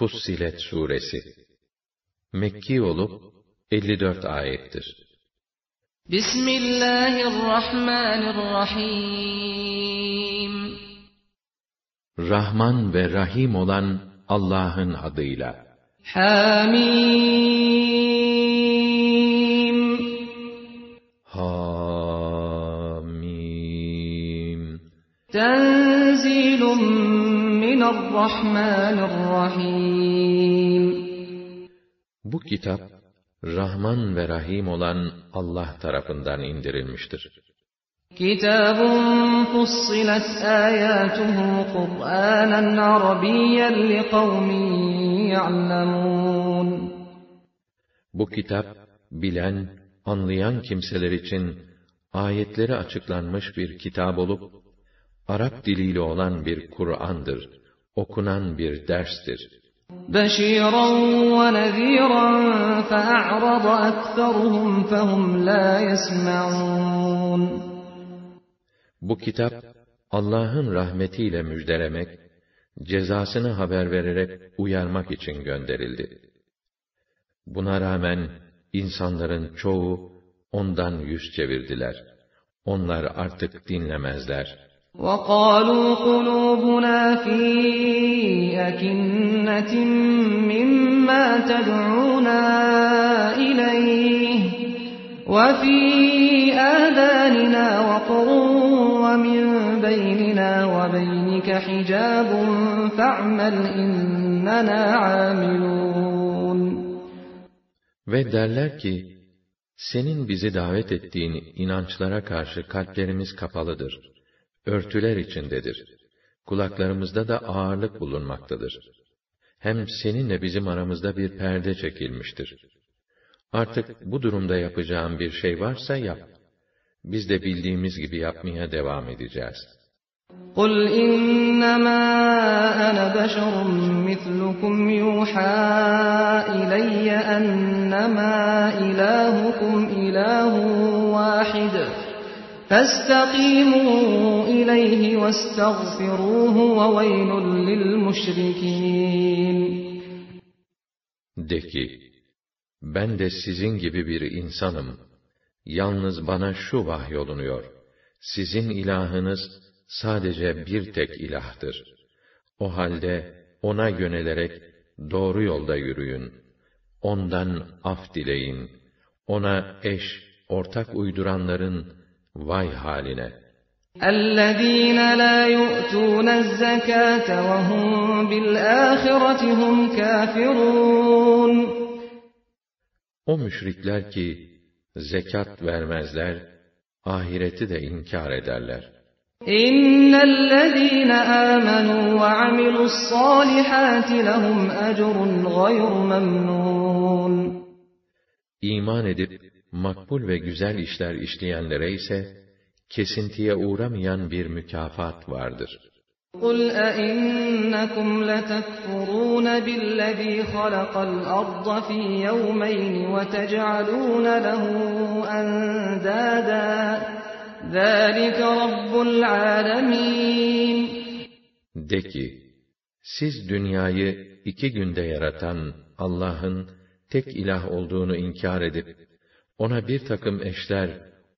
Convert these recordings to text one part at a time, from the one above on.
Fussilet Suresi Mekki olup 54 ayettir. Bismillahirrahmanirrahim Rahman ve Rahim olan Allah'ın adıyla. Hamim minarrahmanirrahim Bu kitap, Rahman ve Rahim olan Allah tarafından indirilmiştir. Kitabun fussilet ayatuhu Kur'anen Arabiyyen liqavmin ya'lemun. Bu kitap, bilen, anlayan kimseler için ayetleri açıklanmış bir kitap olup, Arap diliyle olan bir Kur'an'dır, okunan bir derstir. بشيرا ونذيرا فأعرض أكثرهم فهم لا يسمعون Bu kitap, Allah'ın rahmetiyle müjdelemek, cezasını haber vererek uyarmak için gönderildi. Buna rağmen insanların çoğu ondan yüz çevirdiler. Onlar artık dinlemezler. وقالوا قلوبنا في أكنة مما تدعونا إليه وفي آذاننا وقر ومن بيننا وبينك حجاب فاعمل إننا عاملون Ve derler ki, senin bizi davet ettiğin inançlara karşı kalplerimiz kapalıdır. Örtüler içindedir. Kulaklarımızda da ağırlık bulunmaktadır. Hem seninle bizim aramızda bir perde çekilmiştir. Artık bu durumda yapacağın bir şey varsa yap. Biz de bildiğimiz gibi yapmaya devam edeceğiz. قل إنما أنا بشر مثلكم يوحى إلي أنما إلهكم إله واحد فاستقيموا إليه واستغفروه وويل للمشركين De ki, ben de sizin gibi bir insanım. Yalnız bana şu vahyolunuyor. Sizin ilahınız sadece bir tek ilahtır. O halde ona yönelerek doğru yolda yürüyün. Ondan af dileyin. Ona eş, ortak uyduranların vay haline. الذين لا يؤتون الزكاة وهم بالآخرة هم كافرون O müşrikler ki zekat vermezler, ahireti de inkar ederler. إن الذين آمنوا وعملوا الصالحات لهم أجر غير ممنون İman edip makbul ve güzel işler işleyenlere ise kesintiye uğramayan bir mükafat vardır. قل أئنكم لتكفرون بالذي خلق الأرض في يومين وتجعلون له أندادا ذلك رب العالمين De ki, siz dünyayı iki günde yaratan Allah'ın tek ilah olduğunu inkar edip, ona bir takım eşler,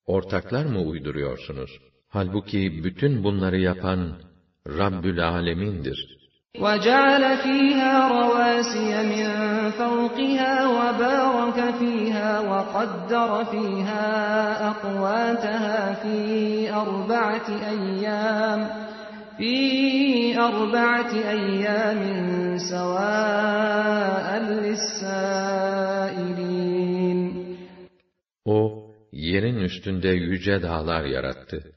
ortaklar mı uyduruyorsunuz? Halbuki bütün bunları yapan Rabbül Alemin'dir. وجعل فيها رواسي من فوقها وبارك فيها وقدر فيها أقواتها في أربعة أيام في أربعة أيام سواء للسائلين O, yerin üstünde yüce dağlar yarattı.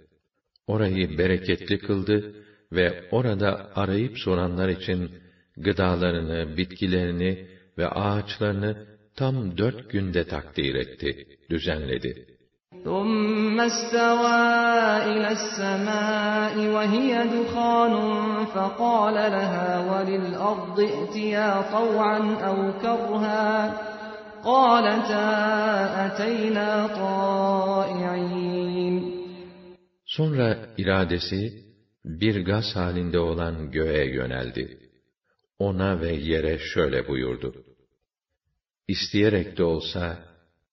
Orayı bereketli kıldı ve orada arayıp soranlar için gıdalarını, bitkilerini ve ağaçlarını tam dört günde takdir etti, düzenledi. ثم استوى إلى السماء وهي دخان فقال لها وللأرض ائتيا طوعا أو كرها قالتا أتينا طائعين Sonra iradesi bir gaz halinde olan göğe yöneldi. ona ve yere şöyle buyurdu. İsteyerek de olsa,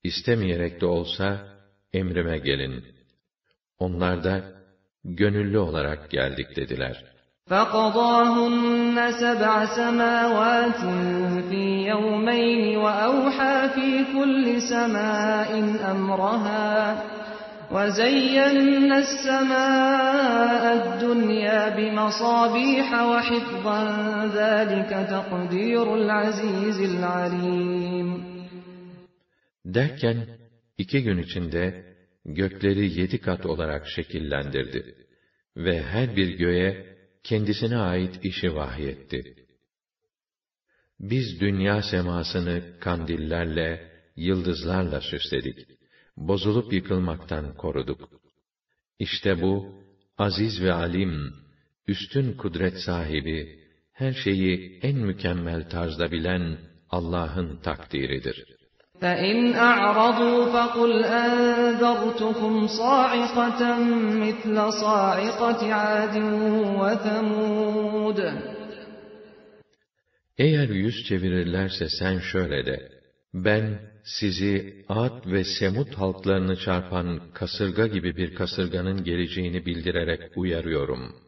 istemeyerek de olsa, emrime gelin. Onlar da, gönüllü olarak geldik dediler. فَقَضَاهُنَّ سَبْعَ سَمَاوَاتٍ فِي يَوْمَيْنِ وَأَوْحَى فِي كُلِّ سَمَاءٍ أَمْرَهَا وَزَيَّنَّا السَّمَاءَ الدُّنْيَا بِمَصَابِيحَ وَحِفْظًا ذَٰلِكَ تَقْدِيرُ الْعَزِيزِ الْعَلِيمِ Derken, iki gün içinde gökleri yedi kat olarak şekillendirdi ve her bir göğe kendisine ait işi vahyetti. Biz dünya semasını kandillerle, yıldızlarla süsledik. Bozulup yıkılmaktan koruduk. İşte bu, aziz ve alim, üstün kudret sahibi, her şeyi en mükemmel tarzda bilen Allah'ın takdiridir.'' فَإِنْ أَعْرَضُوا فَقُلْ أَنذَرْتُكُمْ صَاعِقَةً مِثْلَ صَاعِقَةِ عَادٍ وَثَمُودَ Eğer yüz çevirirlerse sen şöyle de, ben sizi Ad ve Semud halklarını çarpan kasırga gibi bir kasırganın geleceğini bildirerek uyarıyorum.''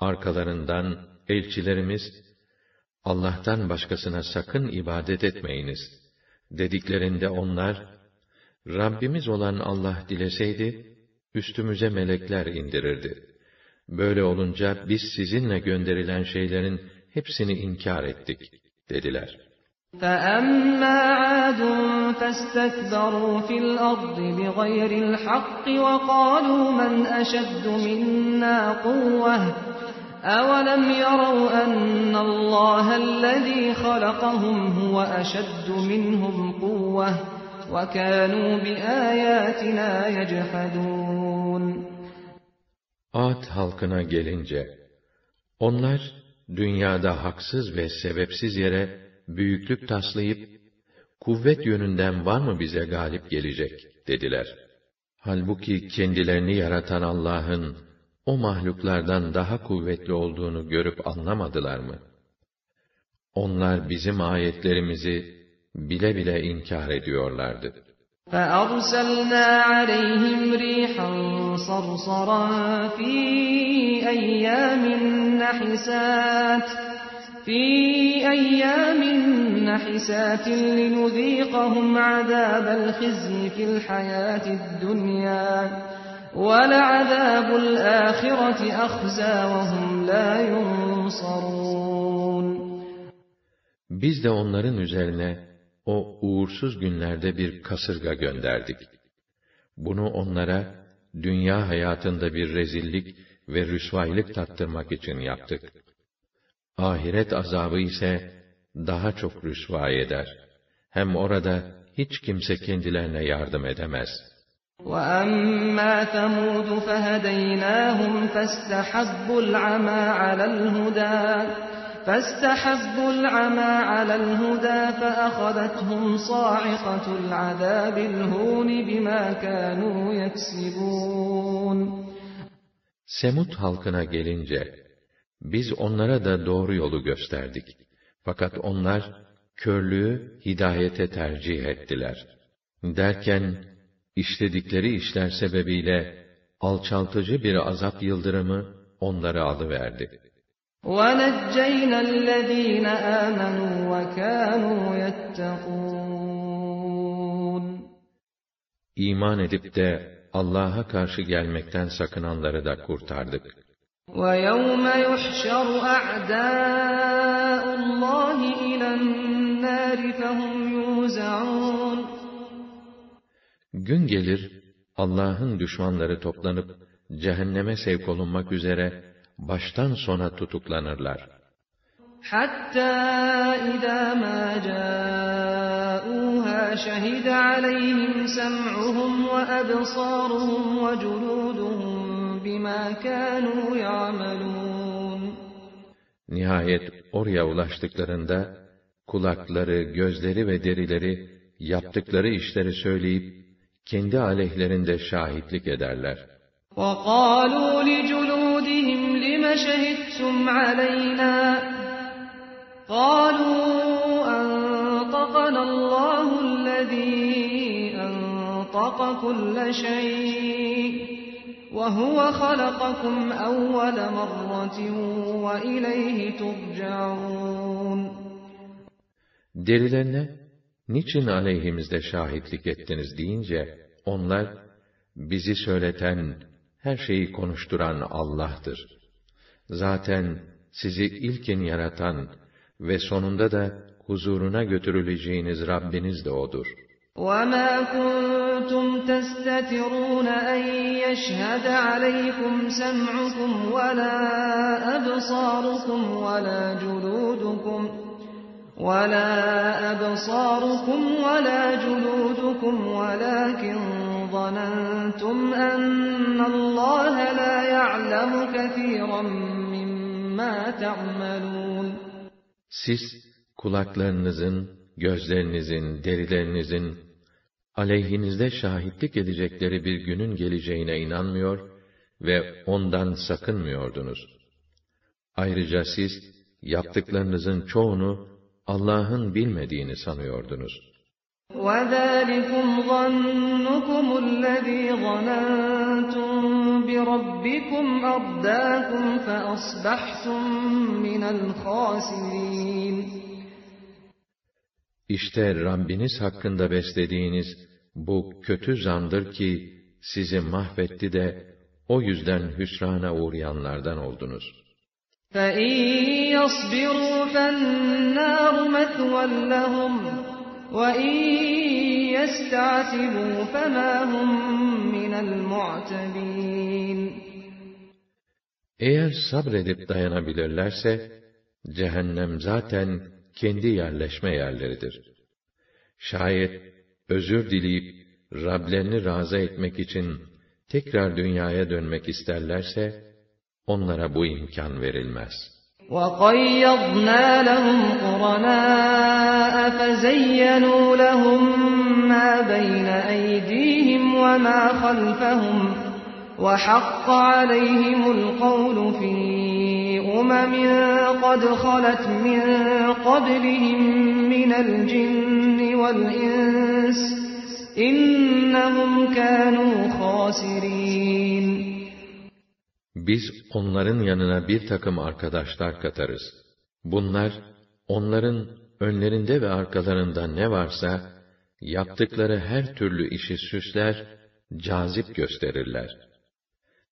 arkalarından elçilerimiz, Allah'tan başkasına sakın ibadet etmeyiniz, dediklerinde onlar, Rabbimiz olan Allah dileseydi, üstümüze melekler indirirdi. Böyle olunca biz sizinle gönderilen şeylerin hepsini inkar ettik, dediler. فَأَمَّا عَادٌ فَاسْتَكْبَرُوا فِي الْأَرْضِ بِغَيْرِ الْحَقِّ وَقَالُوا مَنْ أَشَدُّ مِنَّا قُوَّةً أَوَلَمْ يَرَوْا أَنَّ اللَّهَ الَّذِي خَلَقَهُمْ هُوَ أَشَدُّ مِنْهُمْ قُوَّةً وَكَانُوا بِآيَاتِنَا يَجْحَدُونَ Ad halkına gelince, onlar dünyada haksız ve sebepsiz yere büyüklük taslayıp, kuvvet yönünden var mı bize galip gelecek dediler. Halbuki kendilerini yaratan Allah'ın o mahluklardan daha kuvvetli olduğunu görüp anlamadılar mı? Onlar bizim ayetlerimizi bile bile inkar ediyorlardı. فَأَرْسَلْنَا عَلَيْهِمْ رِيحًا صَرْصَرًا فِي أَيَّامٍ نَحِسَاتٍ فِي أَيَّامٍ نَحِسَاتٍ لِنُذِيقَهُمْ عَذَابَ الْخِزْيِ فِي الْحَيَاةِ الدُّنْيَا وَلَعَذَابُ الْآخِرَةِ أَخْزَى وَهُمْ لَا يُنصَرُونَ Biz de onların üzerine o uğursuz günlerde bir kasırga gönderdik. Bunu onlara dünya hayatında bir rezillik ve rüsvaylık tattırmak için yaptık. Ahiret azabı ise daha çok rüsva eder. Hem orada hiç kimse kendilerine yardım edemez.'' وَأَمَّا ثَمُودُ فَهَدَيْنَاهُمْ فَاسْتَحَبُّوا الْعَمَى عَلَى الْهُدَى فَاسْتَحَبُّوا الْعَمَى عَلَى الْهُدَى فَأَخَذَتْهُمْ صَاعِقَةُ الْعَذَابِ الْهُونِ بِمَا كَانُوا يَكْسِبُونَ Semut halkına gelince, biz onlara da doğru yolu gösterdik. Fakat onlar, körlüğü hidayete tercih ettiler. Derken, işledikleri işler sebebiyle alçaltıcı bir azap yıldırımı onları alıverdi. وَنَجَّيْنَا الَّذ۪ينَ آمَنُوا وَكَانُوا İman edip de Allah'a karşı gelmekten sakınanları da kurtardık. وَيَوْمَ يُحْشَرُ أَعْدَاءُ اللّٰهِ إِلَى النَّارِ فَهُمْ Gün gelir, Allah'ın düşmanları toplanıp, cehenneme sevk olunmak üzere, baştan sona tutuklanırlar. حتى إذا ما جاءوها شهد عليهم سمعهم وأبصارهم وجلودهم بما كانوا يعملون Nihayet oraya ulaştıklarında kulakları, gözleri ve derileri yaptıkları işleri söyleyip kendi aleyhlerinde şahitlik ederler. وَقَالُوا لِجُلُودِهِمْ لِمَ شَهِدتُّمْ عَلَيْنَا قَالُوا أَنطَقَنَا اللَّهُ الَّذِي أَنطَقَ كُلَّ شَيْءٍ وَهُوَ خَلَقَكُمْ أَوَّلَ مَرَّةٍ وَإِلَيْهِ تُرْجَعُونَ Derilerine, niçin aleyhimizde şahitlik ettiniz deyince, onlar, bizi söyleten, her şeyi konuşturan Allah'tır. Zaten sizi ilkin yaratan ve sonunda da huzuruna götürüleceğiniz Rabbiniz de O'dur. وَمَا كُنْتُمْ تَسْتَتِرُونَ أَنْ يَشْهَدَ عَلَيْكُمْ سَمْعُكُمْ وَلَا أَبْصَارُكُمْ وَلَا جُلُودُكُمْ وَلَا أَبْصَارُكُمْ وَلَا جُلُودُكُمْ وَلَكِنْ ظَنَنْتُمْ أَنَّ اللَّهَ لَا يَعْلَمُ كَثِيرًا مِّمَّا تَعْمَلُونَ Siz kulaklarınızın, gözlerinizin, derilerinizin aleyhinizde şahitlik edecekleri bir günün geleceğine inanmıyor ve ondan sakınmıyordunuz. Ayrıca siz yaptıklarınızın çoğunu Allah'ın bilmediğini sanıyordunuz. وَذَٰلِكُمْ ظَنُّكُمُ الَّذ۪ي ظَنَنْتُمْ بِرَبِّكُمْ أَرْدَاكُمْ فَأَصْبَحْتُمْ مِنَ الْخَاسِرِينَ İşte Rabbiniz hakkında beslediğiniz bu kötü zandır ki sizi mahvetti de o yüzden hüsrana uğrayanlardan oldunuz. فَاِنْ يَصْبِرُوا فَالنَّارُ مَثْوًى لَهُمْ وَاِنْ يَسْتَعْتِبُوا فَمَا هُمْ مِنَ الْمُعْتَبِينَ Eğer sabredip dayanabilirlerse, cehennem zaten kendi yerleşme yerleridir. Şayet özür dileyip Rablerini razı etmek için tekrar dünyaya dönmek isterlerse, onlara bu imkan verilmez. وَقَيَّضْنَا لَهُمْ قُرَنَاءَ فَزَيَّنُوا لَهُم مَّا بَيْنَ أَيْدِيهِمْ وَمَا خَلْفَهُمْ وَحَقَّ عَلَيْهِمُ الْقَوْلُ فِي أُمَمٍ قَدْ خَلَتْ مِن قَبْلِهِم مِّنَ الْجِنِّ وَالْإِنسِ إِنَّهُمْ كَانُوا خَاسِرِينَ Biz onların yanına bir takım arkadaşlar katarız. Bunlar, onların önlerinde ve arkalarında ne varsa, yaptıkları her türlü işi süsler, cazip gösterirler.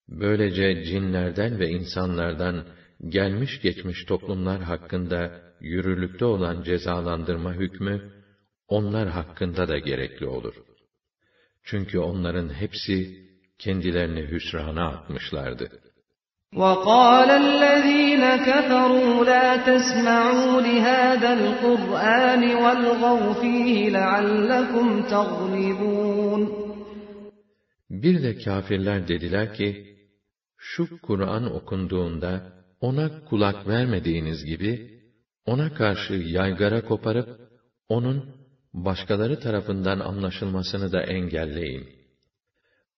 Böylece cinlerden ve insanlardan gelmiş geçmiş toplumlar hakkında yürürlükte olan cezalandırma hükmü, onlar hakkında da gerekli olur. Çünkü onların hepsi kendilerini hüsrana atmışlardı. وَقَالَ الَّذ۪ينَ كَفَرُوا لَا تَسْمَعُوا لِهَذَا الْقُرْآنِ وَالْغَوْا ف۪يهِ لَعَلَّكُمْ تَغْلِبُونَ Bir de kâfirler dediler ki, şu Kur'an okunduğunda, ona kulak vermediğiniz gibi, ona karşı yaygara koparıp, onun başkaları tarafından anlaşılmasını da engelleyin.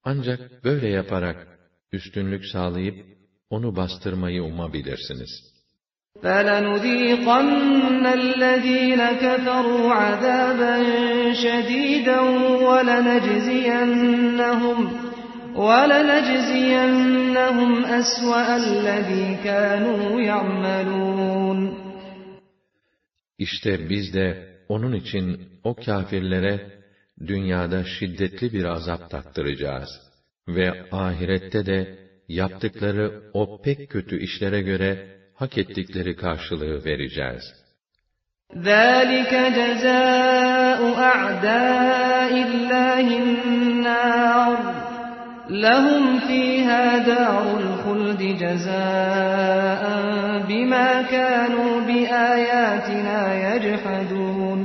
Ancak böyle yaparak, üstünlük sağlayıp, onu bastırmayı umabilirsiniz. İşte biz de onun için o kafirlere dünyada şiddetli bir azap tattıracağız ve ahirette de yaptıkları o pek kötü işlere göre hak ettikleri karşılığı vereceğiz. ذَٰلِكَ جَزَاءُ أَعْدَاءِ اللّٰهِ النَّارِ لَهُمْ ف۪يهَا دَارُ الخلد جزاء بما كانوا بآياتنا يجحدون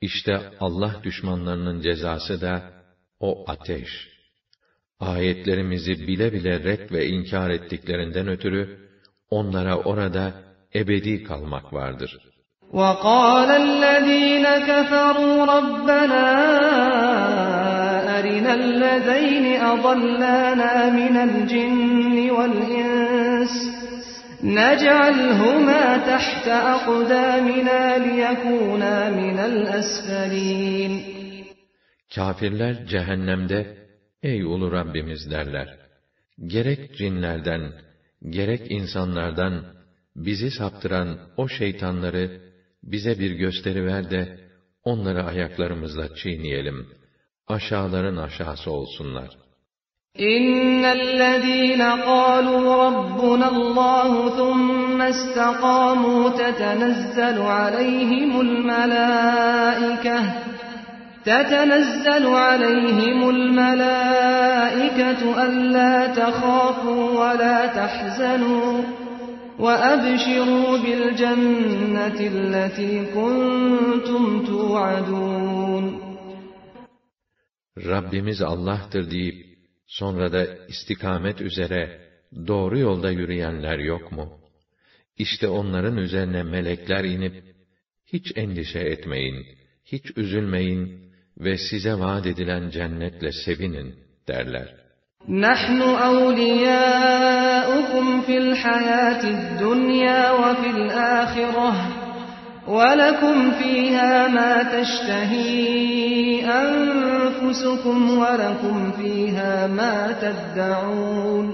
İşte Allah düşmanlarının cezası da o ateş. Ayetlerimizi bile bile red ve inkar ettiklerinden ötürü onlara orada ebedi kalmak vardır. وَقَالَ الَّذ۪ينَ كَفَرُوا رَبَّنَا أَرِنَا الَّذَيْنِ أَضَلَّانَا مِنَ الْجِنِّ وَالْإِنسِ نَجْعَلْهُمَا تَحْتَ أَقْدَامِنَا لِيَكُونَا مِنَ الْأَسْفَلِينَ Kafirler cehennemde, ey ulu Rabbimiz derler. Gerek cinlerden, gerek insanlardan bizi saptıran o şeytanları bize bir gösteri ver de onları ayaklarımızla çiğneyelim. Aşağıların aşağısı olsunlar. İnnellezîne قَالُوا رَبُّنَا اللّٰهُ ثُمَّ اسْتَقَامُوا تَتَنَزَّلُ عَلَيْهِمُ الْمَلَائِكَةُ تتنزل عليهم الملائكة ألا تخافوا ولا تحزنوا وَأَبْشِرُوا بِالْجَنَّةِ الَّتِي كُنْتُمْ تُوعَدُونَ Rabbimiz Allah'tır deyip, sonra da istikamet üzere doğru yolda yürüyenler yok mu? İşte onların üzerine melekler inip, hiç endişe etmeyin, hiç üzülmeyin ve size vaat edilen cennetle sevinin derler. نحن أولياؤكم في الحياة الدنيا وفي الآخرة ولكم فيها ما تشتهي أنفسكم ولكم فيها ما تدعون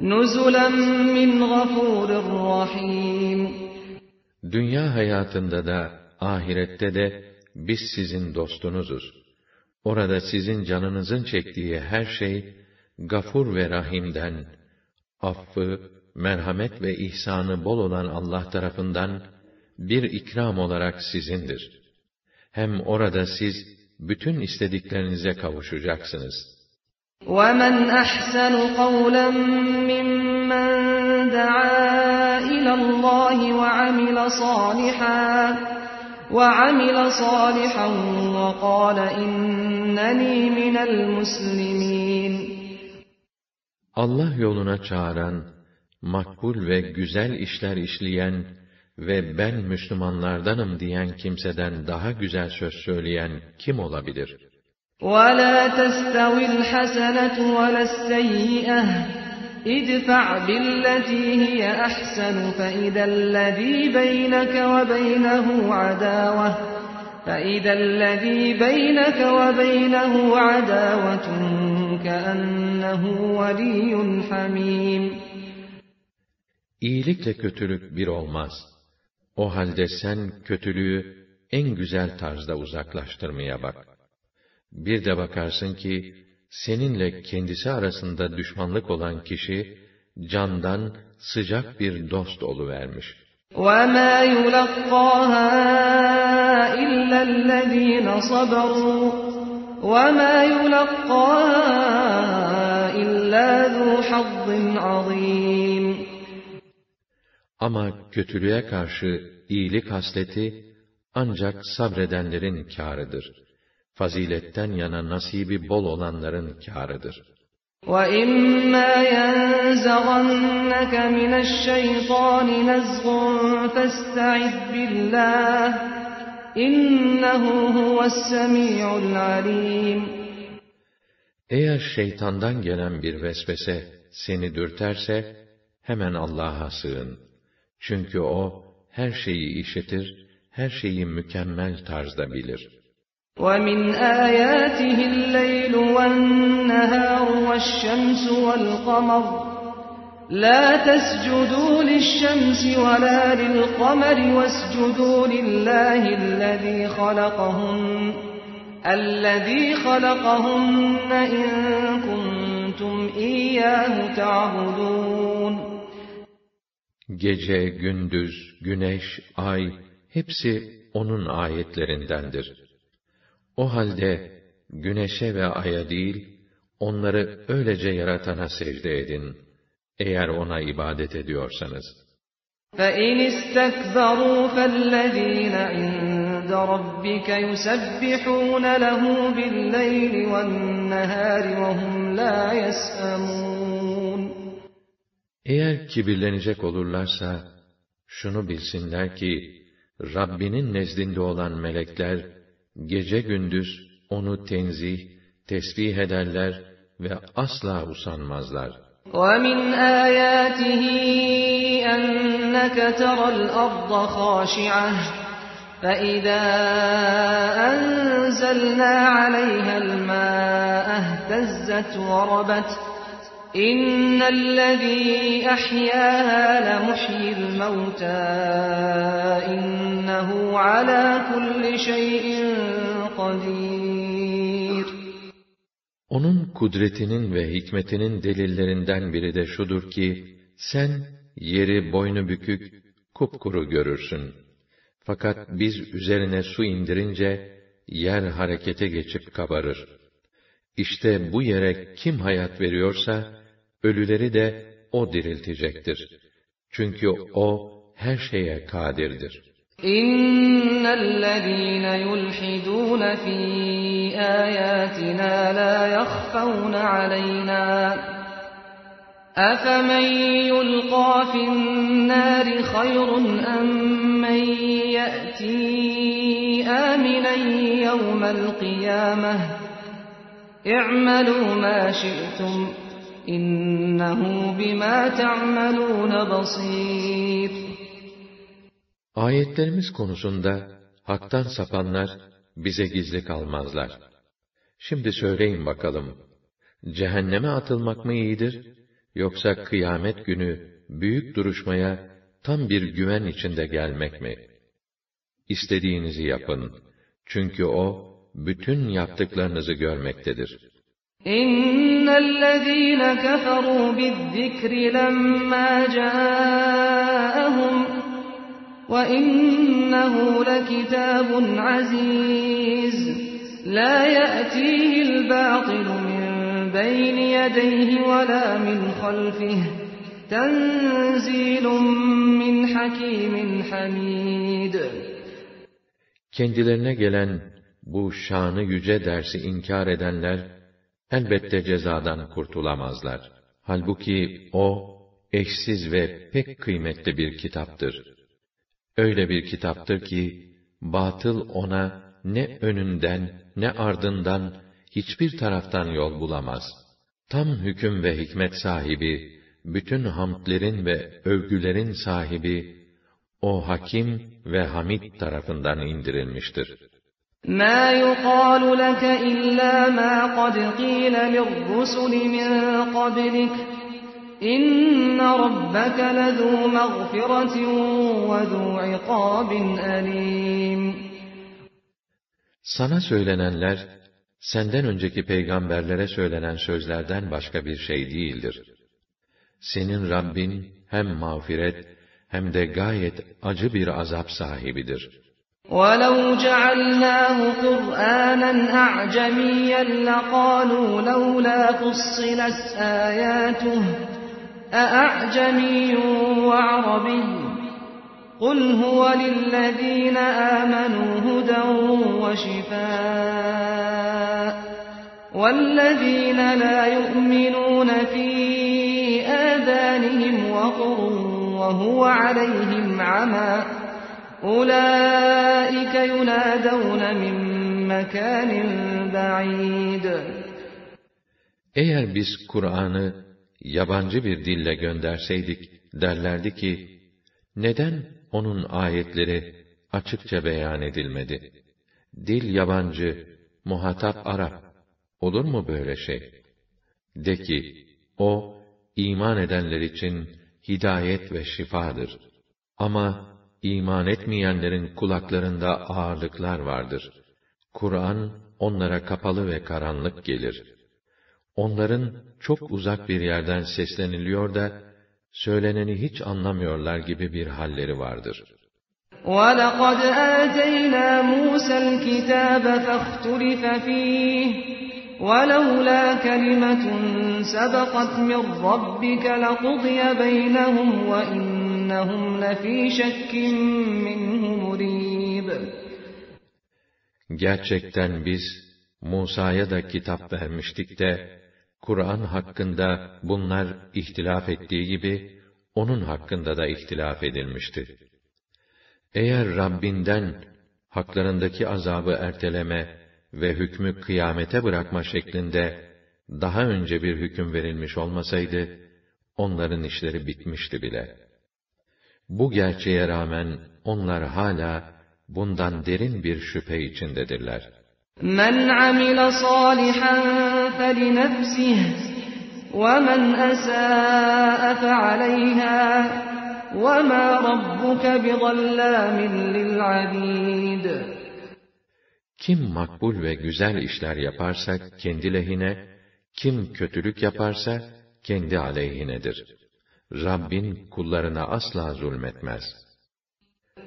نزلا من غفور رحيم Dünya hayatında da ahirette de biz sizin dostunuzuz. Orada sizin canınızın çektiği her şey Gafur ve Rahim'den, affı, merhamet ve ihsanı bol olan Allah tarafından bir ikram olarak sizindir. Hem orada siz bütün istediklerinize kavuşacaksınız. وَمَنْ أَحْسَنُ قَوْلًا مِّمَّنْ دَعَا إِلَى اللَّهِ وَعَمِلَ صَالِحًا وَعَمِلَ صَالِحًا وَقَالَ إِنَّنِي مِنَ الْمُسْلِمِينَ Allah yoluna çağıran, makbul ve güzel işler işleyen ve ben Müslümanlardanım diyen kimseden daha güzel söz söyleyen kim olabilir? وَلَا تَسْتَوِي الْحَسَنَةُ وَلَا السَّيِّئَةُ اِدْفَعْ بِالَّتِي هِيَ أَحْسَنُ فَإِذَا الَّذ۪ي بَيْنَكَ وَبَيْنَهُ عَدَاوَةٌ فَإِذَا الَّذ۪ي بَيْنَكَ وَبَيْنَهُ عَدَاوَةٌ كَأَنَّهُ وَلِيٌّ حَمِيمٌ İyilikle kötülük bir olmaz. O halde sen kötülüğü en güzel tarzda uzaklaştırmaya bak. Bir de bakarsın ki, seninle kendisi arasında düşmanlık olan kişi, candan sıcak bir dost oluvermiş. وَمَا يُلَقَّاهَا إِلَّا الَّذ۪ينَ صَبَرُوا وَمَا يُلَقَّاهَا إِلَّا ذُو حَظٍّ عَظِيمٍ Ama kötülüğe karşı iyilik hasleti ancak sabredenlerin kârıdır. Faziletten yana nasibi bol olanların kârıdır. وَإِمَّا يَنزَغَنَّكَ مِنَ الشَّيْطَانِ نَزْغٌ فَاسْتَعِذْ بِاللّٰهِ İnnehu huves-semi'ul alim. Eğer şeytandan gelen bir vesvese seni dürterse hemen Allah'a sığın. Çünkü o her şeyi işitir, her şeyi mükemmel tarzda bilir. وَمِنْ آيَاتِهِ اللَّيْلُ وَالنَّهَارُ وَالشَّمْسُ وَالْقَمَرُ لا تسجدوا للشمس ولا للقمر واسجدوا لله الذي خلقهن الذي خلقهن إن كنتم إياه تعبدون Gece, gündüz, güneş, ay hepsi onun ayetlerindendir. O halde güneşe ve aya değil, onları öylece yaratana secde edin, eğer ona ibadet ediyorsanız. فَاِنْ اسْتَكْبَرُوا فَالَّذ۪ينَ عِنْدَ رَبِّكَ يُسَبِّحُونَ لَهُ بِاللَّيْلِ وَالنَّهَارِ وَهُمْ لَا يَسْأَمُونَ Eğer kibirlenecek olurlarsa, şunu bilsinler ki, Rabbinin nezdinde olan melekler, gece gündüz onu tenzih, tesbih ederler ve asla usanmazlar. وَمِنْ آيَاتِهِ أَنَّكَ تَرَى الْأَرْضَ خَاشِعَةً فَإِذَا أَنزَلْنَا عَلَيْهَا الْمَاءَ اهْتَزَّتْ وَرَبَتْ إِنَّ الَّذِي أَحْيَاهَا لَمُحْيِي الْمَوْتَى إِنَّهُ عَلَى كُلِّ شَيْءٍ قَدِيرٌ Onun kudretinin ve hikmetinin delillerinden biri de şudur ki, sen yeri boynu bükük, kupkuru görürsün. Fakat biz üzerine su indirince, yer harekete geçip kabarır. İşte bu yere kim hayat veriyorsa, ölüleri de o diriltecektir. Çünkü o her şeye kadirdir. İnnellezîne yulhidûne fî âyâtinâ lâ yakhfawne aleynâ أَفَمَنْ يُلْقَى فِي النَّارِ خَيْرٌ أَمْ مَنْ يَأْتِي آمِنًا يَوْمَ الْقِيَامَةِ اِعْمَلُوا مَا شِئْتُمْ اِنَّهُ بِمَا تَعْمَلُونَ بَصِيرٌ Ayetlerimiz konusunda haktan sapanlar bize gizli kalmazlar. Şimdi söyleyin bakalım, cehenneme atılmak mı iyidir, yoksa kıyamet günü büyük duruşmaya tam bir güven içinde gelmek mi? İstediğinizi yapın. Çünkü o, bütün yaptıklarınızı görmektedir. İnnellezîne keferû bizzikri lemmâ câehum ve innehu lekitâbun azîz la ye'tîhil bâtilu min بين يديه ولا من خلفه تنزيل من حكيم حميد Kendilerine gelen bu şanı yüce dersi inkar edenler elbette cezadan kurtulamazlar. Halbuki o eşsiz ve pek kıymetli bir kitaptır. Öyle bir kitaptır ki batıl ona ne önünden ne ardından hiçbir taraftan yol bulamaz. Tam hüküm ve hikmet sahibi, bütün hamdlerin ve övgülerin sahibi, o hakim ve hamid tarafından indirilmiştir. مَا يُقَالُ لَكَ إِلَّا مَا قَدْ قِيلَ لِلرُّسُلِ مِنْ قَبْلِكَ إِنَّ رَبَّكَ لَذُو مَغْفِرَةٍ وَذُو عِقَابٍ أَلِيمٍ Sana söylenenler, senden önceki peygamberlere söylenen sözlerden başka bir şey değildir. Senin Rabbin hem mağfiret hem de gayet acı bir azap sahibidir. وَلَوْ جَعَلْنَاهُ قُرْآنًا أَعْجَمِيًّا لَقَالُوا لَوْلَا فُصِّلَتْ آيَاتُهُ أَأَعْجَمِيٌّ وَعَرَبِيٌّ قُلْ هُوَ لِلَّذِينَ آمَنُوا هُدًى وَشِفَاءٌ وَالَّذِينَ لَا يُؤْمِنُونَ فِي آذَانِهِمْ وَقْرٌ وَهُوَ عَلَيْهِمْ عَمًى أُولَٰئِكَ يُنَادَوْنَ مِنْ مَكَانٍ بَعِيدٍ Eğer biz Kur'an'ı yabancı bir dille gönderseydik, derlerdi ki, neden onun ayetleri açıkça beyan edilmedi? Dil yabancı, muhatap Arap. Olur mu böyle şey? De ki, o, iman edenler için hidayet ve şifadır. Ama iman etmeyenlerin kulaklarında ağırlıklar vardır. Kur'an onlara kapalı ve karanlık gelir. Onların çok uzak bir yerden sesleniliyor da söyleneni hiç anlamıyorlar gibi bir halleri vardır. وَلَقَدْ آتَيْنَا مُوسَى الْكِتَابَ فَاخْتُلِفَ فِيهِ وَلَوْلَا كَلِمَةٌ سَبَقَتْ مِنْ رَبِّكَ لَقُضِيَ بَيْنَهُمْ وَإِنَّهُمْ لَفِي شَكٍّ مِّنْهُ مُرِيبٍ Gerçekten biz Musa'ya da kitap vermiştik de Kur'an hakkında bunlar ihtilaf ettiği gibi onun hakkında da ihtilaf edilmişti. Eğer Rabbinden haklarındaki azabı erteleme ve hükmü kıyamete bırakma şeklinde daha önce bir hüküm verilmiş olmasaydı, onların işleri bitmişti bile. Bu gerçeğe rağmen onlar hala bundan derin bir şüphe içindedirler. Salihan felinefsih ve men esâe fealeyhâ ve mâ rabbuke bigallâmin lil'abîd. Kim makbul ve güzel işler yaparsa kendi lehine, kim kötülük yaparsa kendi aleyhinedir. Rabbin kullarına asla zulmetmez.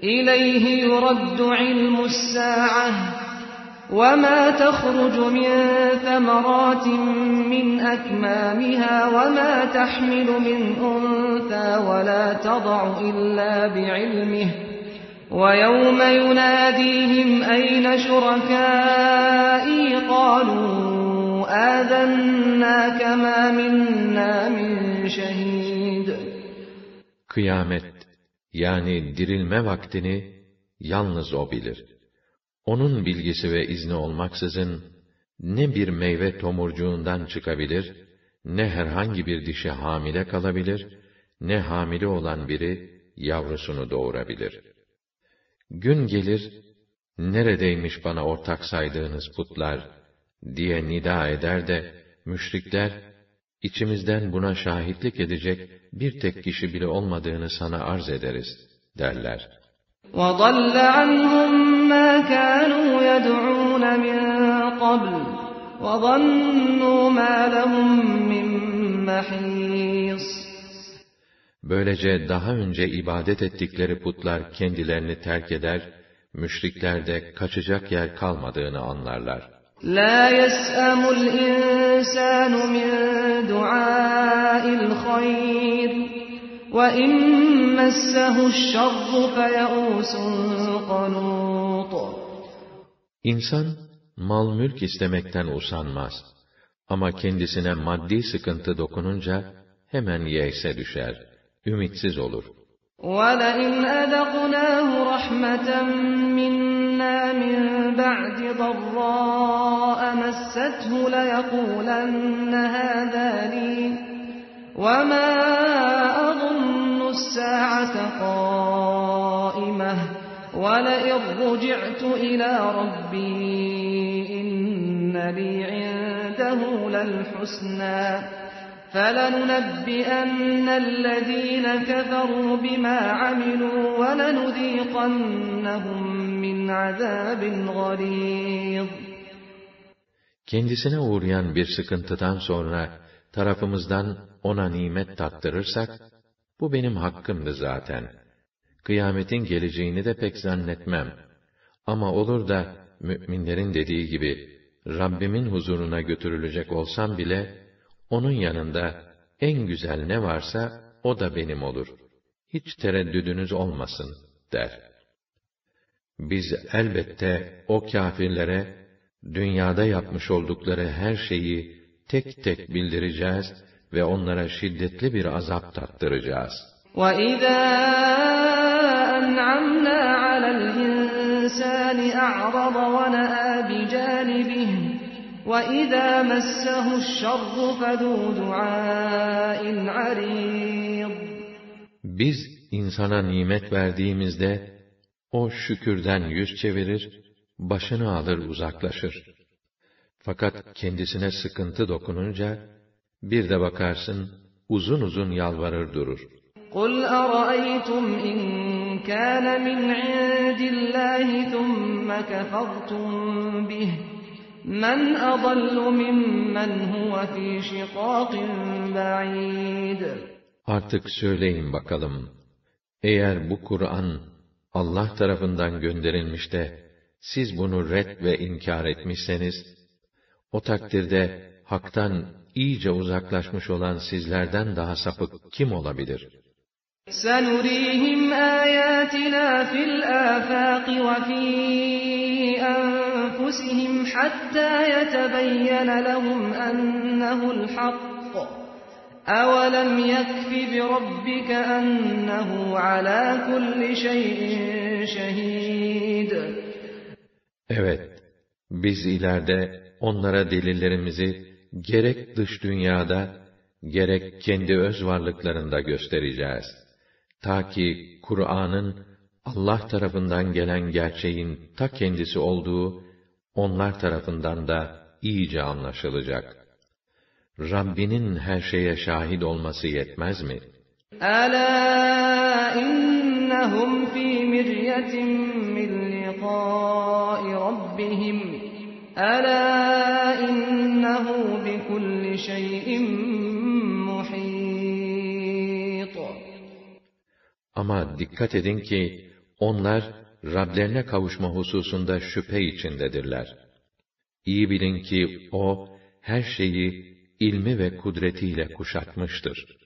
İleyhi yuraddu ilmus sa'ah وَمَا تَخْرُجُ مِنْ ثَمَرَاتٍ مِنْ أَكْمَامِهَا وَمَا تَحْمِلُ مِنْ أُنْثَى وَلَا تَضَعُ إِلَّا بِعِلْمِهِ وَيَوْمَ يُنَادِيهِمْ أَيْنَ شُرَكَائِي قَالُوا آذَنَّاكَ مَا مِنَّا مِنْ شَهِيدٍ Kıyamet, yani dirilme vaktini yalnız O bilir. Onun bilgisi ve izni olmaksızın, ne bir meyve tomurcuğundan çıkabilir, ne herhangi bir dişi hamile kalabilir, ne hamile olan biri yavrusunu doğurabilir.'' Gün gelir, neredeymiş bana ortak saydığınız putlar, diye nida eder de, müşrikler, içimizden buna şahitlik edecek bir tek kişi bile olmadığını sana arz ederiz, derler. وَضَلَّ عَنْهُمْ مَا كَانُوا يَدْعُونَ مِنْ قَبْلِ وَظَنُّوا مَا لَهُمْ مِنْ مَحِيصٍ Böylece daha önce ibadet ettikleri putlar kendilerini terk eder, müşrikler de kaçacak yer kalmadığını anlarlar. La yes'amul insanu min du'ail hayr ve in messehu'ş-şerru feyausun qanut. İnsan mal mülk istemekten usanmaz. Ama kendisine maddi sıkıntı dokununca hemen yeyse düşer ümitsiz olur. وَلَئِنْ أَذَقْنَاهُ رَحْمَةً مِنَّا مِنْ بَعْدِ ضَرَّاءَ مَسَّتْهُ لَيَقُولَنَّ هَذَا لِي وَمَا أَظُنُّ السَّاعَةَ قَائِمَةً وَلَئِنْ رُجِعْتُ إِلَى رَبِّي إِنَّ لِي عِندَهُ لَلْحُسْنَى فَلَنُنَبِّئَنَّ الَّذ۪ينَ كَفَرُوا بِمَا عَمِلُوا وَلَنُذ۪يقَنَّهُمْ مِنْ عَذَابٍ غَلِيظٍ Kendisine uğrayan bir sıkıntıdan sonra tarafımızdan ona nimet tattırırsak, bu benim hakkımdı zaten. Kıyametin geleceğini de pek zannetmem. Ama olur da müminlerin dediği gibi Rabbimin huzuruna götürülecek olsam bile onun yanında en güzel ne varsa o da benim olur. Hiç tereddüdünüz olmasın der. Biz elbette o kâfirlere dünyada yapmış oldukları her şeyi tek tek bildireceğiz ve onlara şiddetli bir azap tattıracağız. وَإِذَا أَنْعَمْنَا عَلَى الْإِنْسَانِ أَعْرَضَ وَنَأَى بِجَانِبِهِ وَإِذَا مَسَّهُ الشَّرُّ فَذُو دُعَاءٍ عَرِيضٍ Biz insana nimet verdiğimizde o şükürden yüz çevirir, başını alır uzaklaşır. Fakat kendisine sıkıntı dokununca bir de bakarsın uzun uzun yalvarır durur. قُلْ أَرَأَيْتُمْ إِنْ كَانَ مِنْ عِنْدِ اللّٰهِ ثُمَّ كَفَرْتُمْ بِهِ Men adallu mimmen huve fî şikâkin ba'id. Artık söyleyin bakalım. Eğer bu Kur'an Allah tarafından gönderilmiş de siz bunu red ve inkar etmişseniz O takdirde haktan iyice uzaklaşmış olan sizlerden daha sapık kim olabilir? سَنُرِيهِمْ آيَاتِنَا فِي الْآفَاقِ وَفِي أَنفُسِهِمْ حَتَّى يَتَبَيَّنَ لَهُمْ أَنَّهُ الْحَقُّ أَوَلَمْ يَكْفِ بِرَبِّكَ أَنَّهُ عَلَى كُلِّ شَيْءٍ شَهِيدٌ Evet, biz ileride onlara delillerimizi gerek dış dünyada, gerek kendi öz varlıklarında göstereceğiz. Ta ki Kur'an'ın Allah tarafından gelen gerçeğin ta kendisi olduğu, onlar tarafından da iyice anlaşılacak. Rabbinin her şeye şahit olması yetmez mi? Ala innahum fi miryatin min liqa'i rabbihim. Ala innehu bi kulli şeyin muhit. Ama dikkat edin ki onlar Rablerine kavuşma hususunda şüphe içindedirler. İyi bilin ki O, her şeyi ilmi ve kudretiyle kuşatmıştır.